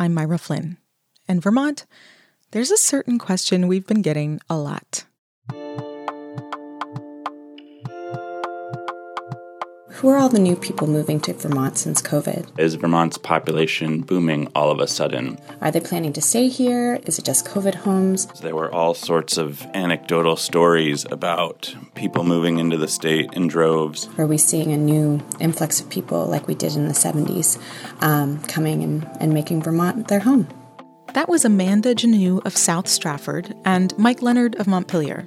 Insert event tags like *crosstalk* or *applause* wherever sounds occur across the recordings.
I'm Myra Flynn. And Vermont, there's a certain question we've been getting a lot. Who are all the new people moving to Vermont since COVID? Is Vermont's population booming all of a sudden? Are they planning to stay here? Is it just COVID homes? There were all sorts of anecdotal stories about people moving into the state in droves. Are we seeing a new influx of people like we did in the 70s um, coming and, and making Vermont their home? That was Amanda Janoo of South Stratford and Mike Leonard of Montpelier.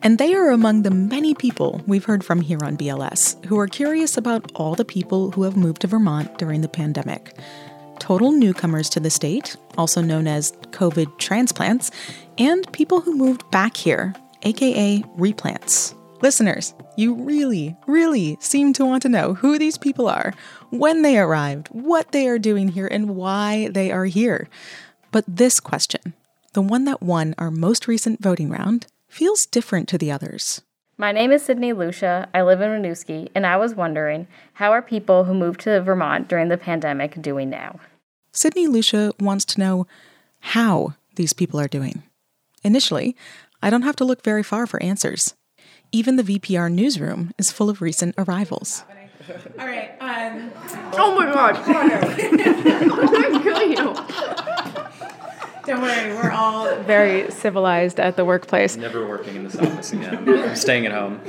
And they are among the many people we've heard from here on BLS who are curious about all the people who have moved to Vermont during the pandemic. Total newcomers to the state, also known as COVID transplants, and people who moved back here, aka replants. Listeners, you really, really seem to want to know who these people are, when they arrived, what they are doing here, and why they are here. But this question, the one that won our most recent voting round, feels different to the others. My name is Sydney Lucia. I live in Winooski, and I was wondering how are people who moved to Vermont during the pandemic doing now? Sydney Lucia wants to know how these people are doing. Initially, I don't have to look very far for answers. Even the VPR newsroom is full of recent arrivals. All right. Um, oh my God, Connor! I'm gonna kill you. Don't worry, we're all *laughs* very civilized at the workplace. Never working in this office again. I'm staying at home.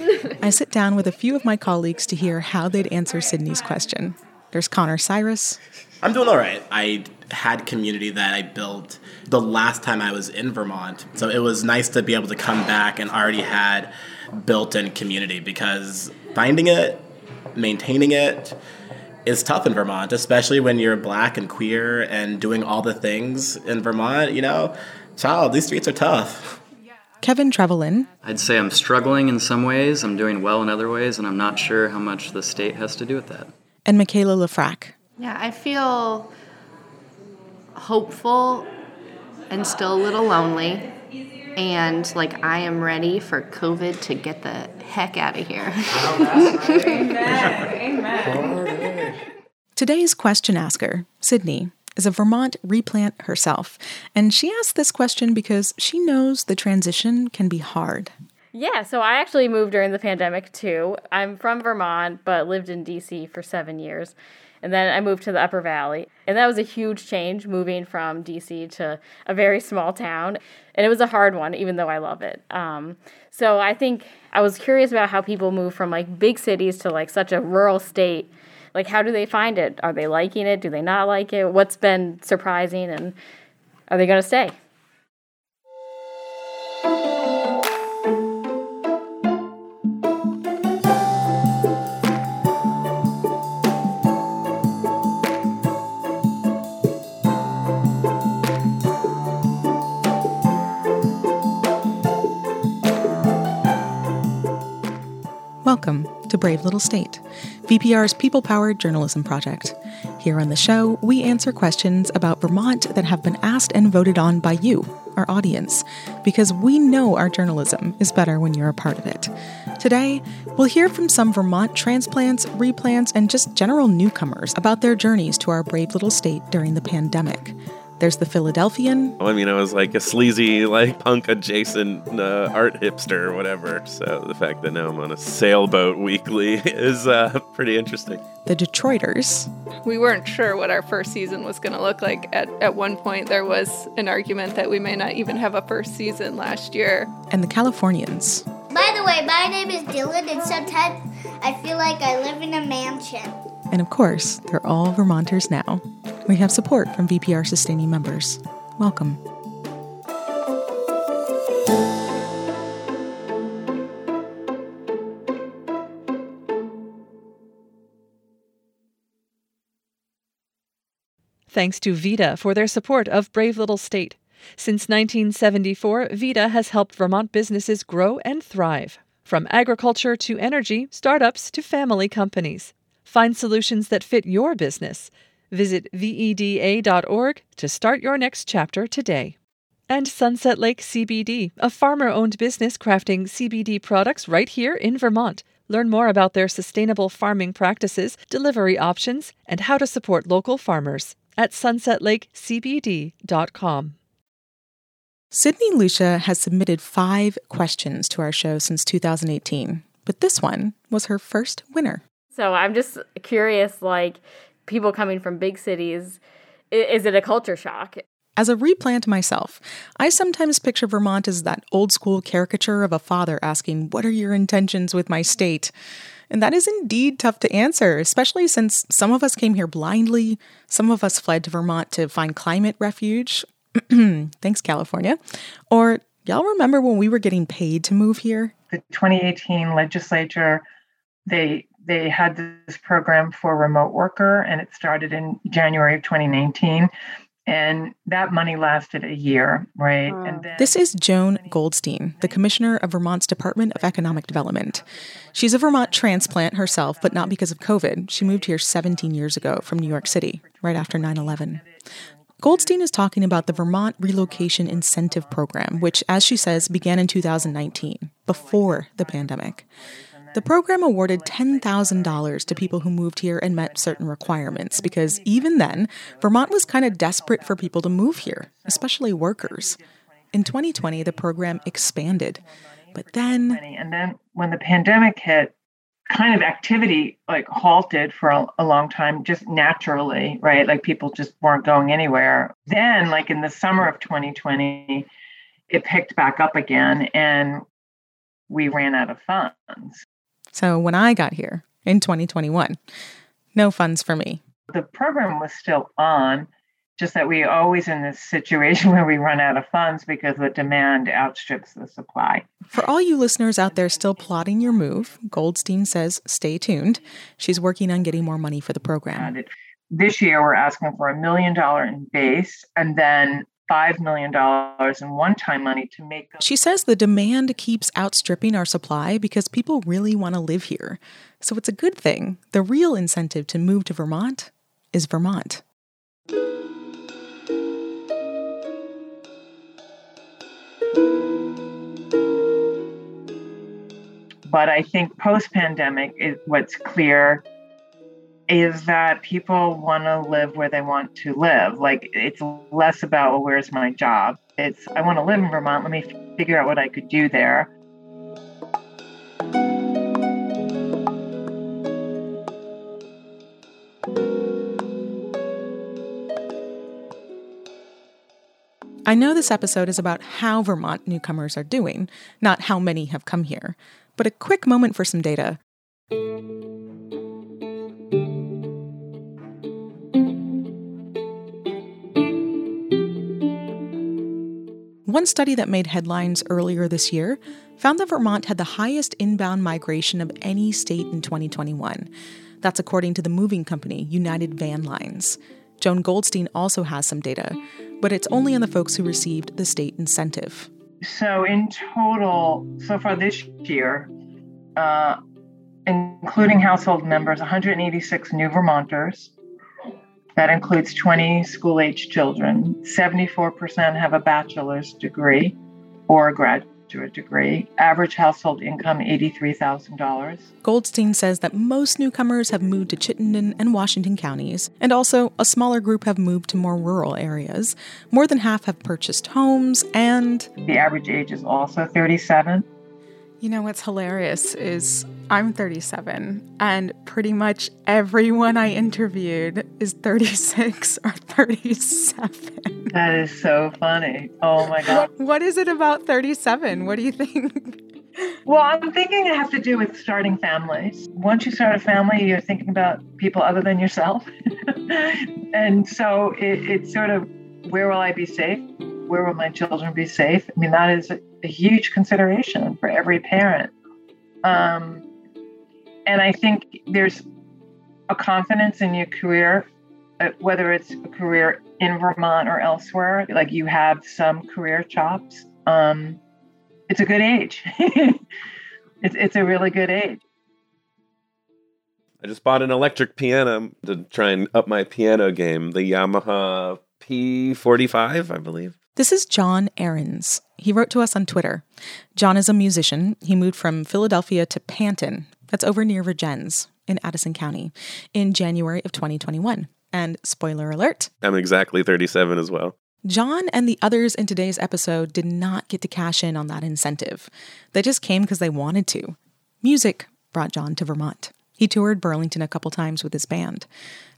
I sit down with a few of my colleagues to hear how they'd answer Sydney's question. There's Connor Cyrus. I'm doing all right. I had community that I built the last time I was in Vermont. So it was nice to be able to come back and already had built in community because finding it, maintaining it, is tough in Vermont, especially when you're black and queer and doing all the things in Vermont. You know, child, these streets are tough. Kevin Trevelin. I'd say I'm struggling in some ways, I'm doing well in other ways, and I'm not sure how much the state has to do with that. And Michaela Lafrac. Yeah, I feel hopeful and still a little lonely. And like I am ready for COVID to get the heck out of here. *laughs* *laughs* Amen. Amen. Today's question asker, Sydney, is a Vermont replant herself. And she asked this question because she knows the transition can be hard. Yeah, so I actually moved during the pandemic too. I'm from Vermont, but lived in DC for seven years. And then I moved to the Upper Valley. And that was a huge change moving from DC to a very small town. And it was a hard one, even though I love it. Um, so I think I was curious about how people move from like big cities to like such a rural state. Like, how do they find it? Are they liking it? Do they not like it? What's been surprising? And are they going to stay? Brave Little State, VPR's people powered journalism project. Here on the show, we answer questions about Vermont that have been asked and voted on by you, our audience, because we know our journalism is better when you're a part of it. Today, we'll hear from some Vermont transplants, replants, and just general newcomers about their journeys to our brave little state during the pandemic. There's the Philadelphian. I mean, I was like a sleazy, like punk adjacent uh, art hipster or whatever. So the fact that now I'm on a sailboat weekly *laughs* is uh, pretty interesting. The Detroiters. We weren't sure what our first season was going to look like. At, at one point, there was an argument that we may not even have a first season last year. And the Californians. By the way, my name is Dylan, and sometimes I feel like I live in a mansion. And of course, they're all Vermonters now. We have support from VPR sustaining members. Welcome. thanks to VEDA for their support of Brave Little State. Since 1974, VEDA has helped Vermont businesses grow and thrive. From agriculture to energy, startups to family companies. Find solutions that fit your business. Visit VEDA.org to start your next chapter today. And Sunset Lake CBD, a farmer owned business crafting CBD products right here in Vermont. Learn more about their sustainable farming practices, delivery options, and how to support local farmers at sunsetlakecbd.com. Sydney Lucia has submitted five questions to our show since 2018, but this one was her first winner. So I'm just curious like, people coming from big cities, is it a culture shock? As a replant myself, I sometimes picture Vermont as that old school caricature of a father asking, What are your intentions with my state? And that is indeed tough to answer, especially since some of us came here blindly, some of us fled to Vermont to find climate refuge. *clears throat* Thanks, California. Or y'all remember when we were getting paid to move here? The 2018 legislature, they they had this program for remote worker and it started in January of 2019 and that money lasted a year, right? Hmm. And then this is Joan Goldstein, the commissioner of Vermont's Department of Economic Development. She's a Vermont transplant herself, but not because of COVID. She moved here 17 years ago from New York City, right after 9 11. Goldstein is talking about the Vermont Relocation Incentive Program, which, as she says, began in 2019, before the pandemic. The program awarded $10,000 to people who moved here and met certain requirements because even then, Vermont was kind of desperate for people to move here, especially workers. In 2020, the program expanded. But then. And then when the pandemic hit, kind of activity like halted for a, a, long time just naturally right like people just weren't going anywhere then like in the summer of 2020 it picked back up again and we ran out of funds so when I got here in 2021, no funds for me. The program was still on, just that we always in this situation *laughs* where we run out of funds because the demand outstrips the supply. For all you listeners out there still plotting your move, Goldstein says stay tuned. She's working on getting more money for the program. This year, we're asking for a million dollar in base and then $5 million in one time money to make. She says the demand keeps outstripping our supply because people really want to live here. So it's a good thing. The real incentive to move to Vermont is Vermont. But I think post pandemic, is what's clear is that people want to live where they want to live. Like it's less about, well, where's my job? It's, I want to live in Vermont. Let me figure out what I could do there. I know this episode is about how Vermont newcomers are doing, not how many have come here. But a quick moment for some data. One study that made headlines earlier this year found that Vermont had the highest inbound migration of any state in 2021. That's according to the moving company United Van Lines. Joan Goldstein also has some data, but it's only on the folks who received the state incentive. So, in total, so far this year, uh, including household members, 186 new Vermonters, that includes 20 school age children. 74% have a bachelor's degree or a graduate degree. Average household income $83,000. Goldstein says that most newcomers have moved to Chittenden and Washington counties, and also a smaller group have moved to more rural areas. More than half have purchased homes, and the average age is also 37. You know what's hilarious is I'm 37, and pretty much everyone I interviewed is 36 *laughs* or 37. That is so funny. Oh my God. What, what is it about 37? What do you think? Well, I'm thinking it has to do with starting families. Once you start a family, you're thinking about people other than yourself. *laughs* and so it, it's sort of where will I be safe? Where will my children be safe? I mean, that is a huge consideration for every parent. Um, and I think there's a confidence in your career uh, whether it's a career in Vermont or elsewhere, like you have some career chops, um, it's a good age. *laughs* it's, it's a really good age. I just bought an electric piano to try and up my piano game, the Yamaha P45, I believe. This is John Ahrens. He wrote to us on Twitter. John is a musician. He moved from Philadelphia to Panton, that's over near Vergennes in Addison County, in January of 2021. And spoiler alert I'm exactly 37 as well. John and the others in today's episode did not get to cash in on that incentive. They just came because they wanted to. Music brought John to Vermont. He toured Burlington a couple times with his band.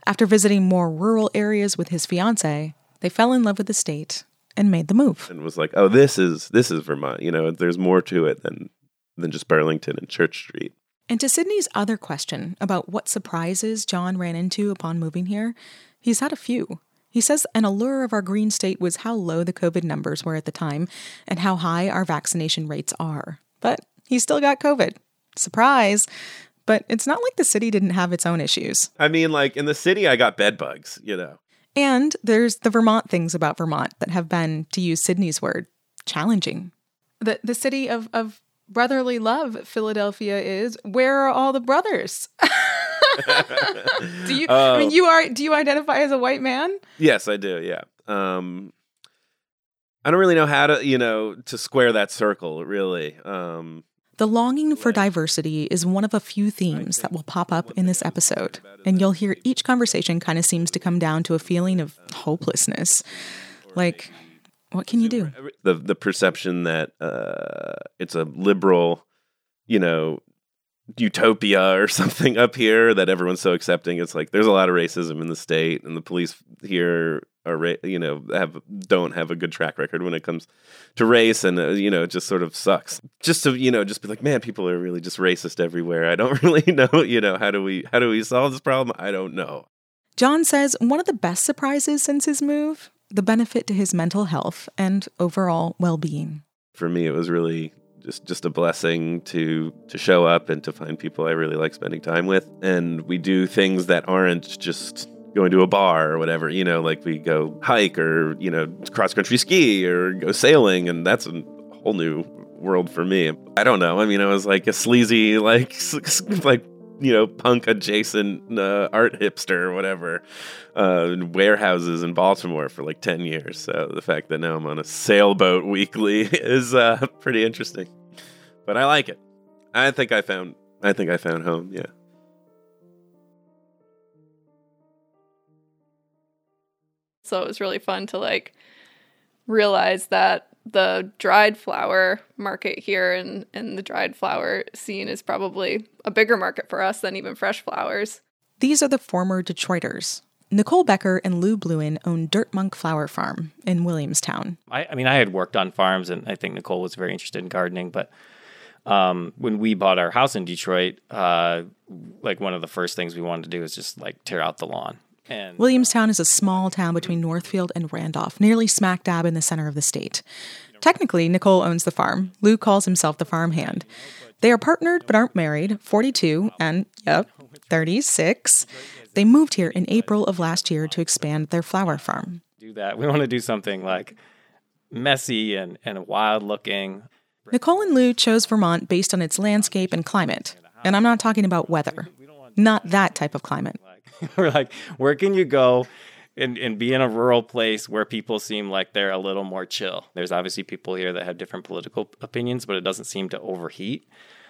After visiting more rural areas with his fiance, they fell in love with the state and made the move. And was like, "Oh, this is this is Vermont. You know, there's more to it than than just Burlington and Church Street." And to Sydney's other question about what surprises John ran into upon moving here, he's had a few. He says an allure of our green state was how low the COVID numbers were at the time and how high our vaccination rates are. But he still got COVID. Surprise! But it's not like the city didn't have its own issues. I mean, like in the city, I got bed bugs, you know. And there's the Vermont things about Vermont that have been, to use Sydney's word, challenging. The, the city of, of brotherly love, Philadelphia is, where are all the brothers? *laughs* do you, uh, I mean, oh. you are, do you identify as a white man? Yes, I do. Yeah. Um, I don't really know how to, you know, to square that circle, really. Um, the longing for diversity is one of a few themes that will pop up in this episode, and you'll hear each conversation kind of seems to come down to a feeling of hopelessness. Like, what can you do? The the perception that uh, it's a liberal, you know, utopia or *laughs* something up here that everyone's so accepting. It's like there's a lot of racism in the state, and the police here are you know have don't have a good track record when it comes to race, and uh, you know it just sort of sucks. Just to you know just be like, man, people are really just racist everywhere. I don't *laughs* really know you know how do we how do we solve this problem? I don't know. John says one of the best surprises since his move, the benefit to his mental health and overall well-being. For me, it was really just just a blessing to to show up and to find people I really like spending time with. And we do things that aren't just going to a bar or whatever, you know, like we go hike or, you know, cross country ski or go sailing. And that's a whole new world for me. I don't know. I mean, I was like a sleazy, like, *laughs* like, you know, punk adjacent uh, art hipster or whatever, uh, warehouses in Baltimore for like 10 years. So the fact that now I'm on a sailboat weekly *laughs* is uh, pretty interesting. But I like it. I think I found, I think I found home. Yeah. So it was really fun to like realize that the dried flower market here and, and the dried flower scene is probably a bigger market for us than even fresh flowers. These are the former Detroiters. Nicole Becker and Lou Bluin own Dirt Monk Flower Farm in Williamstown. I, I mean, I had worked on farms, and I think Nicole was very interested in gardening. But um, when we bought our house in Detroit, uh, like one of the first things we wanted to do was just like tear out the lawn and, Williamstown is a uh, small town between Northfield and Randolph, nearly smack dab in the center of the state. Technically, Nicole owns the farm. Lou calls himself the farmhand. They are partnered but aren't married, 42 and, *laughs* yep, 36. They moved here in April of last year to expand their flower farm. Do that. We want to do something like messy and, and wild looking. Nicole and Lou chose Vermont based on its landscape and climate. And I'm not talking about weather. Not that type of climate. *laughs* we're like, where can you go and, and be in a rural place where people seem like they're a little more chill? There's obviously people here that have different political opinions, but it doesn't seem to overheat.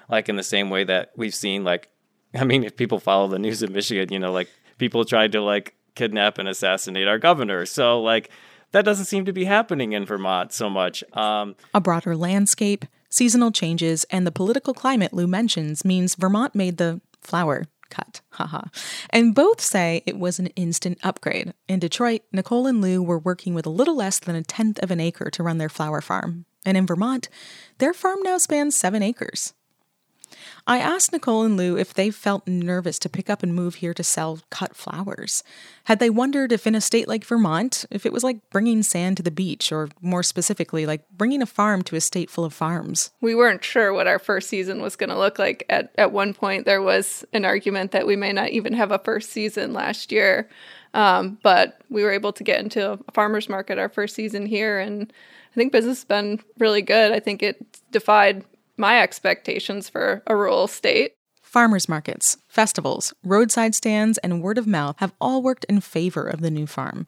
Like in the same way that we've seen, like, *laughs* I mean, if people follow the news in Michigan, you know, like people tried to like kidnap and assassinate our governor. So, like, that doesn't seem to be happening in Vermont so much. Um, a broader landscape, seasonal changes, and the political climate Lou mentions means Vermont made the flower cut. Haha. and both say it was an instant upgrade. In Detroit, Nicole and Lou were working with a little less than a tenth of an acre to run their flower farm. And in Vermont, their farm now spans seven acres. I asked Nicole and Lou if they felt nervous to pick up and move here to sell cut flowers. Had they wondered if in a state like Vermont, if it was like bringing sand to the beach, or more specifically, like bringing a farm to a state full of farms? We weren't sure what our first season was going to look like. At, at one point, there was an argument that we may not even have a first season last year. Um, but we were able to get into a farmer's market our first season here. And I think business has been really good. I think it defied my expectations for a rural state. Farmers markets, festivals, roadside stands, and word of mouth have all worked in favor of the new farm.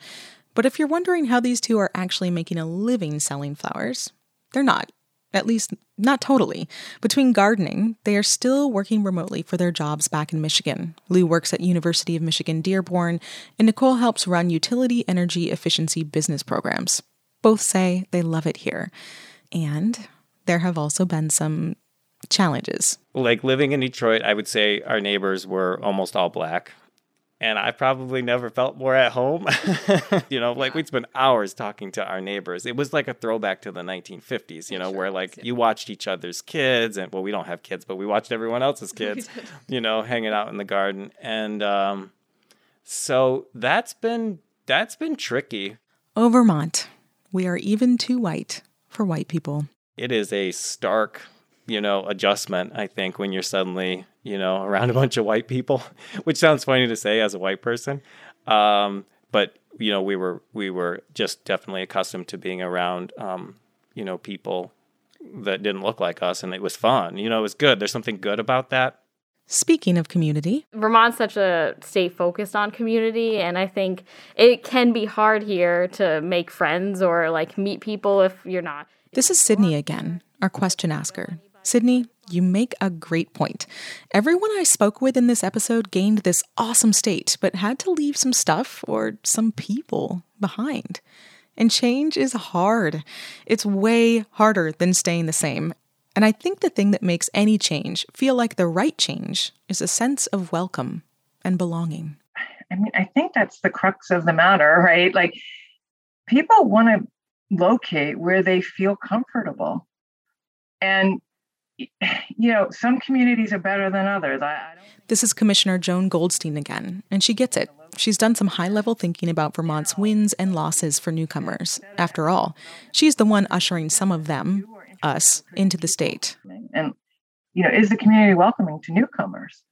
But if you're wondering how these two are actually making a living selling flowers, they're not. At least, not totally. Between gardening, they are still working remotely for their jobs back in Michigan. Lou works at University of Michigan Dearborn, and Nicole helps run utility energy efficiency business programs. Both say they love it here. And there have also been some challenges. Like living in Detroit, I would say our neighbors were almost all black and I probably never felt more at home. *laughs* you know, like we'd spend hours talking to our neighbors. It was like a throwback to the 1950s, you know, where like you watched each other's kids, and well, we don't have kids, but we watched everyone else's *laughs* kids, you know, hanging out in the garden, and um, so that's been that's been tricky. Oh, Vermont, we are even too white for white people. It is a stark you know, adjustment, I think, when you're suddenly, you know, *laughs* around a bunch of white people, which sounds funny to say as a white person. Um, but, you know, we were, we were just definitely accustomed to being around, um, you know, people that didn't look like us and it was fun. You know, it was good. There's something good about that. Speaking of community, Vermont's such a state focused on community, and I think it can be hard here to make friends or like meet people if you're not. This is Sydney again, our question asker. Sydney, you make a great point. Everyone I spoke with in this episode gained this awesome state, but had to leave some stuff or some people behind. And change is hard. It's way harder than staying the same. And I think the thing that makes any change feel like the right change is a sense of welcome and belonging. I mean, I think that's the crux of the matter, right? Like, people want to locate where they feel comfortable. And you know, some communities are better than others. I, I this is Commissioner Joan Goldstein again, and she gets it. She's done some high level thinking about Vermont's wins and losses for newcomers. After all, she's the one ushering some of them, us, into the state. And, you know, is the community welcoming to newcomers?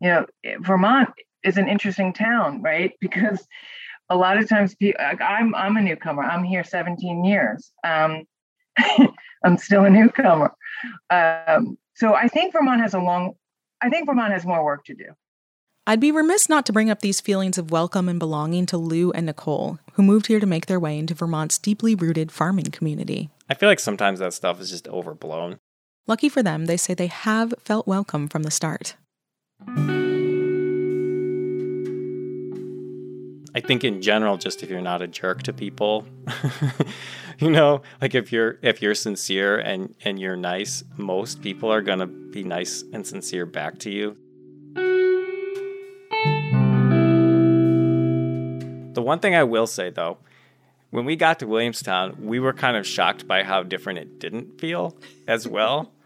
You know, Vermont is an interesting town, right? *laughs* Because a lot of times, I'm I'm a newcomer. I'm here 17 years. Um, *laughs* I'm still a newcomer. Um, so I think Vermont has a long, I think Vermont has more work to do. I'd be remiss not to bring up these feelings of welcome and belonging to Lou and Nicole, who moved here to make their way into Vermont's deeply rooted farming community. I feel like sometimes that stuff is just overblown. Lucky for them, they say they have felt welcome from the start. I think in general, just if you're not a jerk to people, *laughs* you know, like if you're if you're sincere and and you're nice, most people are gonna be nice and sincere back to you. The one thing I will say though, when we got to Williamstown, we were kind of shocked by how different it didn't feel as well. *laughs*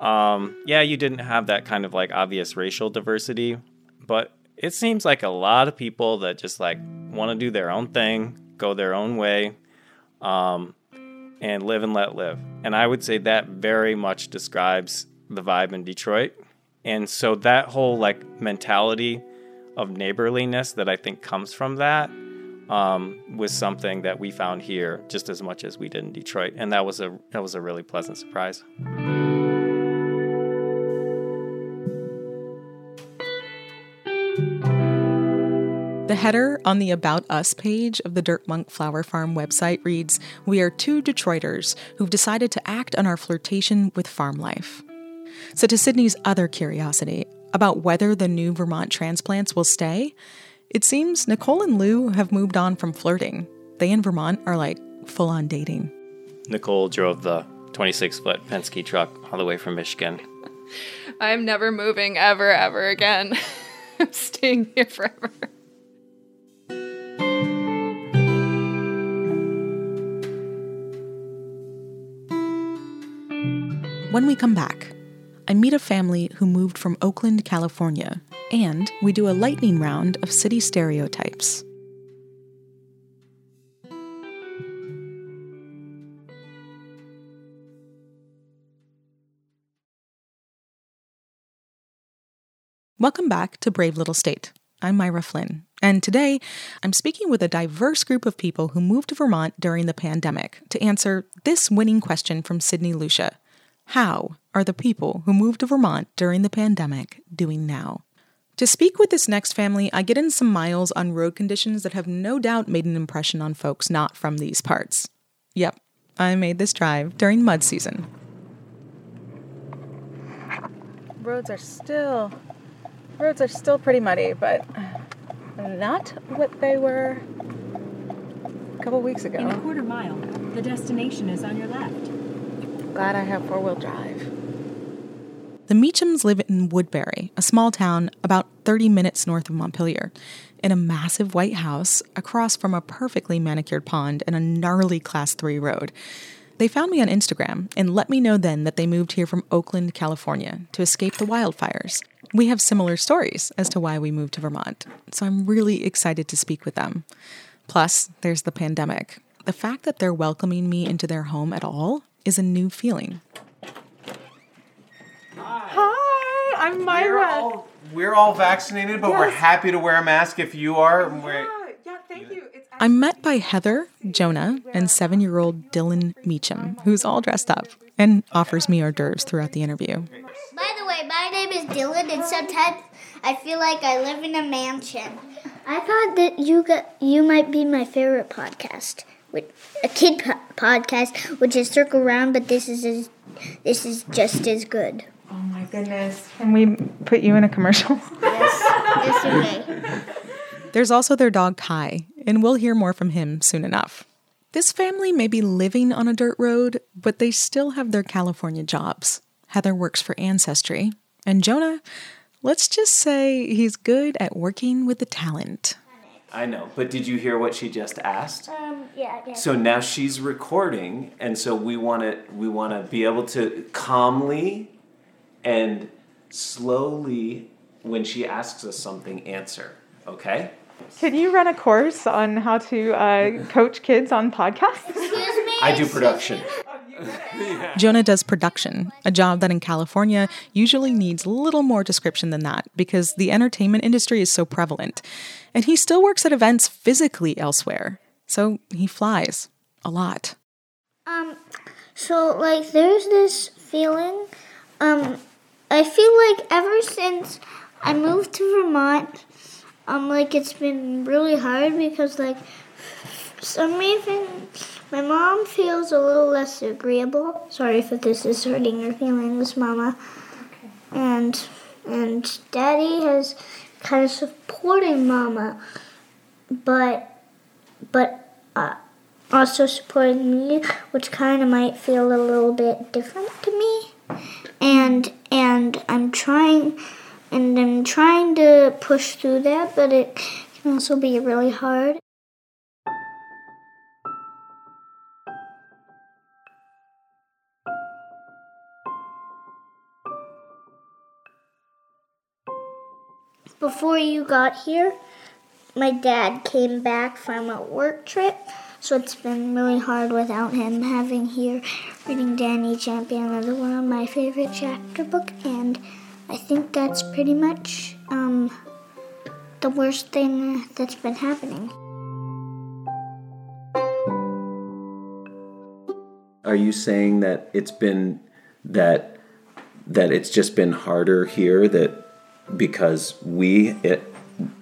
Um, yeah, you didn't have that kind of like obvious racial diversity, but it seems like a lot of people that just like want to do their own thing, go their own way, um, and live and let live. And I would say that very much describes the vibe in Detroit. And so that whole like mentality of neighborliness that I think comes from that um, was something that we found here just as much as we did in Detroit, and that was a that was a really pleasant surprise. The header on the About Us page of the Dirt Monk Flower Farm website reads We are two Detroiters who've decided to act on our flirtation with farm life. So, to Sydney's other curiosity about whether the new Vermont transplants will stay, it seems Nicole and Lou have moved on from flirting. They in Vermont are like full on dating. Nicole drove the 26 foot Penske truck all the way from Michigan. *laughs* I'm never moving ever, ever again. *laughs* I'm staying here forever. When we come back, I meet a family who moved from Oakland, California, and we do a lightning round of city stereotypes. Welcome back to Brave Little State. I'm Myra Flynn, And today, I'm speaking with a diverse group of people who moved to Vermont during the pandemic to answer this winning question from Sydney Lucia How are the people who moved to Vermont during the pandemic doing now? To speak with this next family, I get in some miles on road conditions that have no doubt made an impression on folks not from these parts. Yep, I made this drive during mud season. Roads are still roads are still pretty muddy, but not what they were a couple weeks ago. In a quarter mile, the destination is on your left. Glad I have four wheel drive. The Meachams live in Woodbury, a small town about 30 minutes north of Montpelier, in a massive white house across from a perfectly manicured pond and a gnarly Class 3 road. They found me on Instagram and let me know then that they moved here from Oakland, California to escape the wildfires. We have similar stories as to why we moved to Vermont, so I'm really excited to speak with them. Plus, there's the pandemic. The fact that they're welcoming me into their home at all is a new feeling. Hi, I'm Myra. We're all, we're all vaccinated, but yes. we're happy to wear a mask if you are. Yeah, yeah, thank you. I'm met by Heather, Jonah, and seven year old Dylan Meacham, who's all dressed up and offers me hors d'oeuvres throughout the interview. By the way, my name is Dylan, and sometimes I feel like I live in a mansion. I thought that you got you might be my favorite podcast, with a kid po- podcast, which is Circle Round, but this is as, this is just as good. Oh my goodness! Can we put you in a commercial? *laughs* yes, yes, you may. There's also their dog Kai, and we'll hear more from him soon enough. This family may be living on a dirt road, but they still have their California jobs. Heather works for Ancestry, and Jonah, let's just say he's good at working with the talent. I know, but did you hear what she just asked? Um, yeah, yeah. So now she's recording, and so we want to we want to be able to calmly and slowly, when she asks us something, answer. Okay. Can you run a course on how to uh, coach kids on podcasts? Excuse me. I do production. Jonah does production, a job that in California usually needs little more description than that because the entertainment industry is so prevalent. And he still works at events physically elsewhere. So he flies a lot. Um so like there's this feeling um I feel like ever since I moved to Vermont um like it's been really hard because like some reason my mom feels a little less agreeable. Sorry if this is hurting your feelings, Mama. Okay. And and Daddy has kind of supported Mama, but but uh, also supporting me, which kind of might feel a little bit different to me. And and I'm trying and I'm trying to push through that, but it can also be really hard. Before you got here, my dad came back from a work trip, so it's been really hard without him having here reading Danny Champion, another one of my favorite chapter book, and I think that's pretty much um, the worst thing that's been happening. Are you saying that it's been that that it's just been harder here that because we it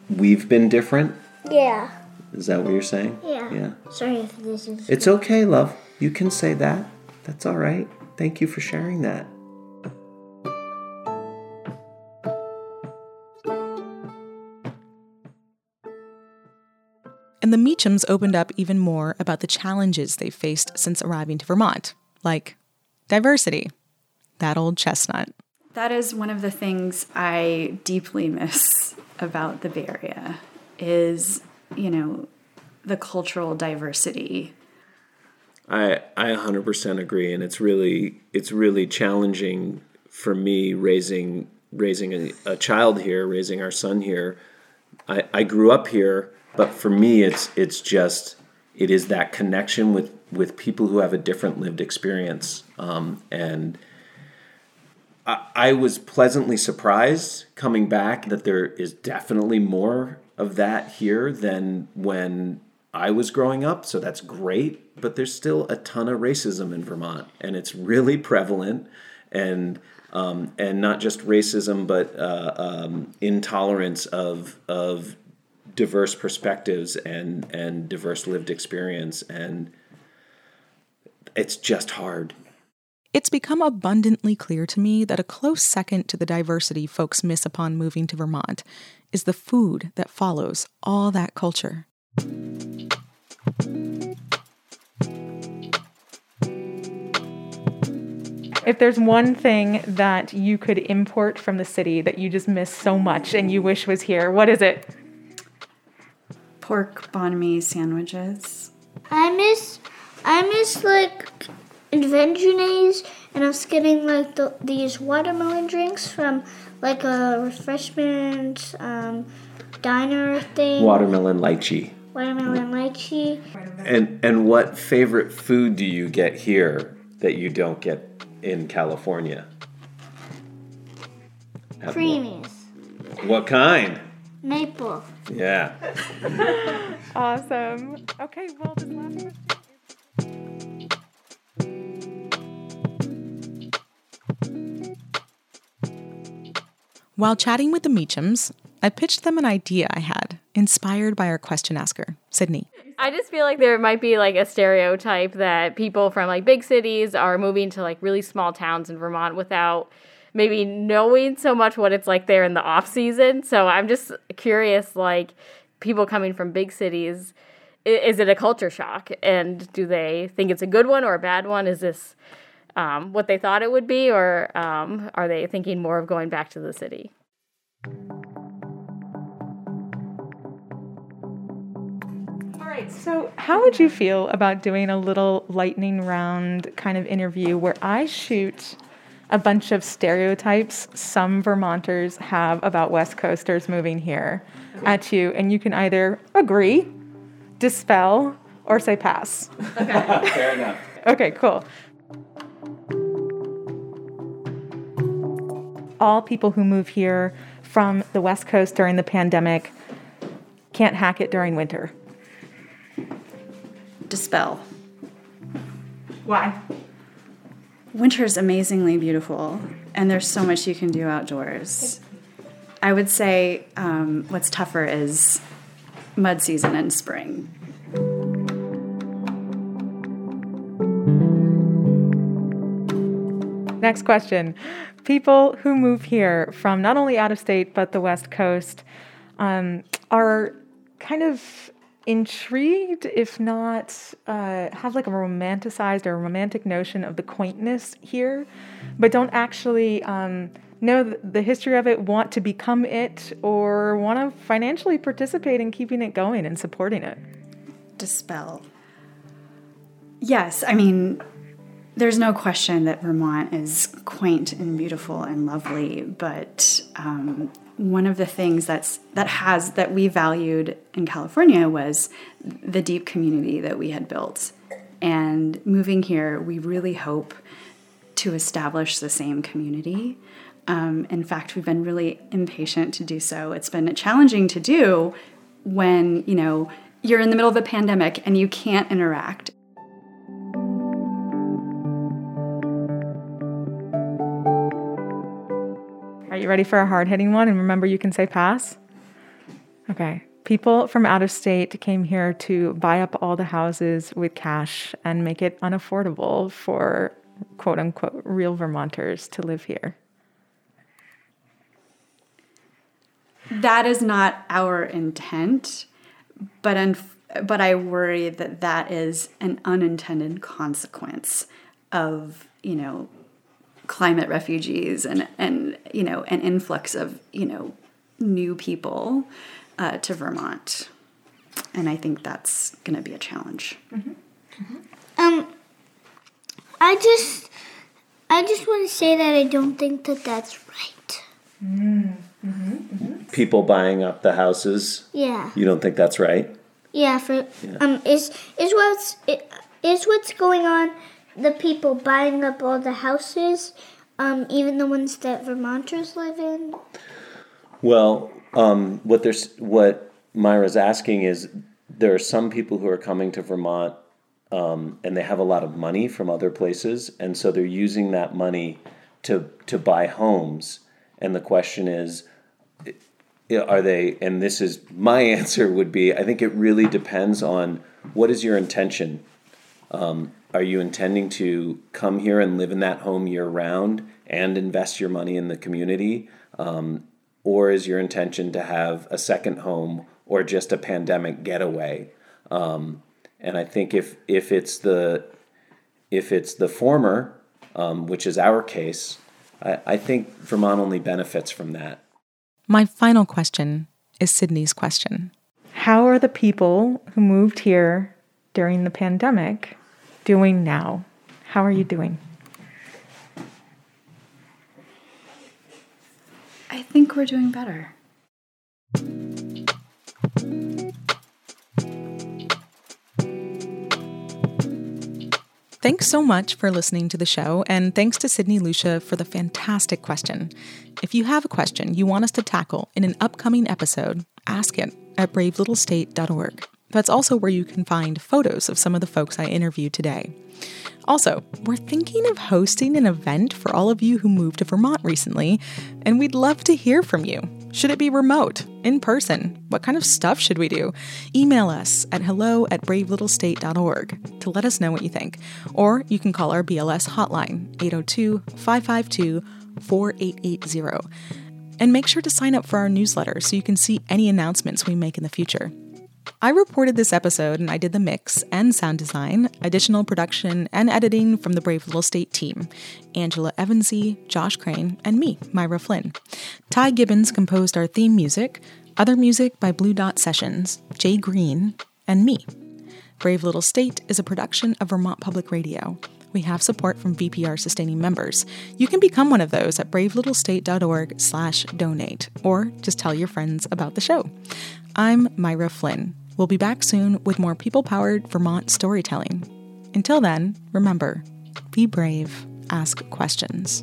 we've been different? Yeah. Is that what you're saying? Yeah. Yeah. Sorry if this is. It's okay, love. You can say that. That's all right. Thank you for sharing that. And the Meachams opened up even more about the challenges they've faced since arriving to Vermont, like diversity, that old chestnut. That is one of the things I deeply miss about the Bay Area is, you know, the cultural diversity. I I 100% agree and it's really it's really challenging for me raising raising a, a child here, raising our son here. I, I grew up here, but for me it's it's just it is that connection with with people who have a different lived experience um, and I was pleasantly surprised coming back that there is definitely more of that here than when I was growing up, so that's great. But there's still a ton of racism in Vermont, and it's really prevalent, and um, and not just racism, but uh, um, intolerance of of diverse perspectives and and diverse lived experience, and it's just hard. It's become abundantly clear to me that a close second to the diversity folks miss upon moving to Vermont is the food that follows all that culture. If there's one thing that you could import from the city that you just miss so much and you wish was here, what is it? Pork banh mi sandwiches. I miss, I miss like adventure and I was getting like the, these watermelon drinks from like a refreshment um, diner thing. Watermelon lychee. Watermelon lychee. And and what favorite food do you get here that you don't get in California? Have Creamies. What, what kind? Maple. Yeah. *laughs* awesome. Okay, well, this last question. While chatting with the Meachams, I pitched them an idea I had, inspired by our question asker, Sydney. I just feel like there might be like a stereotype that people from like big cities are moving to like really small towns in Vermont without maybe knowing so much what it's like there in the off season. So I'm just curious like people coming from big cities is it a culture shock and do they think it's a good one or a bad one? Is this um, what they thought it would be, or um, are they thinking more of going back to the city? All right, so how would you feel about doing a little lightning round kind of interview where I shoot a bunch of stereotypes some Vermonters have about West Coasters moving here at you, and you can either agree, dispel, or say pass. Okay. *laughs* Fair enough. Okay, cool. All people who move here from the West Coast during the pandemic can't hack it during winter? Dispel. Why? Winter is amazingly beautiful, and there's so much you can do outdoors. I would say um, what's tougher is mud season and spring. Next question people who move here from not only out of state but the West Coast um, are kind of intrigued, if not uh, have like a romanticized or romantic notion of the quaintness here, but don't actually um, know the history of it, want to become it, or want to financially participate in keeping it going and supporting it. Dispel. Yes, I mean, there's no question that Vermont is quaint and beautiful and lovely, but um, one of the things that's that has that we valued in California was the deep community that we had built. And moving here, we really hope to establish the same community. Um, in fact, we've been really impatient to do so. It's been challenging to do when you know you're in the middle of a pandemic and you can't interact ready for a hard hitting one? And remember, you can say pass. Okay. People from out of state came here to buy up all the houses with cash and make it unaffordable for quote unquote real Vermonters to live here. That is not our intent, but but I worry that that is an unintended consequence of you know climate refugees and and you know an influx of you know new people uh, to Vermont, and I think that's going to be a challenge. Mm-hmm. Mm-hmm. Um, I just I just want to say that I don't think that that's right. Mm-hmm. mm-hmm. People buying up the houses. Yeah. You don't think that's right? Yeah. For yeah. um, is is what's is what's going on the people buying up all the houses, um, even the ones that Vermonters live in? Well, um, what there's what Myra's asking is there are some people who are coming to Vermont um, and they have a lot of money from other places, and so they're using that money to to buy homes. And the question is, are they? And this is my *laughs* answer would be: I think it really depends on what is your intention. Um, are you intending to come here and live in that home year round and invest your money in the community? Um, or is your intention to have a second home or just a pandemic getaway? Um, and I think if if it's the if it's the former, um, which is our case, I, I think Vermont only benefits from that. My final question is Sydney's question. How are the people who moved here during the pandemic doing now? How are you doing? I think we're doing better. Thanks so much for listening to the show, and thanks to Sydney Lucia for the fantastic question. If you have a question you want us to tackle in an upcoming episode, ask it at bravelittlestate.org. That's also where you can find photos of some of the folks I interviewed today. Also, we're thinking of hosting an event for all of you who moved to Vermont recently, and we'd love to hear from you. Should it be remote? In person? What kind of stuff should we do? Email us at hello at bravelittlestate.org to let us know what you think. Or you can call our BLS hotline, 802 552 4880. And make sure to sign up for our newsletter so you can see any announcements we make in the future. I reported this episode and I did the mix and sound design, additional production, and editing from the Brave Little State team Angela Evancie, Josh Crane, and me, Myra Flynn. Ty Gibbons composed our theme music, other music by Blue Dot Sessions, Jay Green, and me. Brave Little State is a production of Vermont Public Radio. We have support from VPR sustaining members. You can become one of those at bravelittlestate.org slash donate, or just tell your friends about the show. I'm Myra Flynn. We'll be back soon with more people powered Vermont storytelling. Until then, remember be brave, ask questions.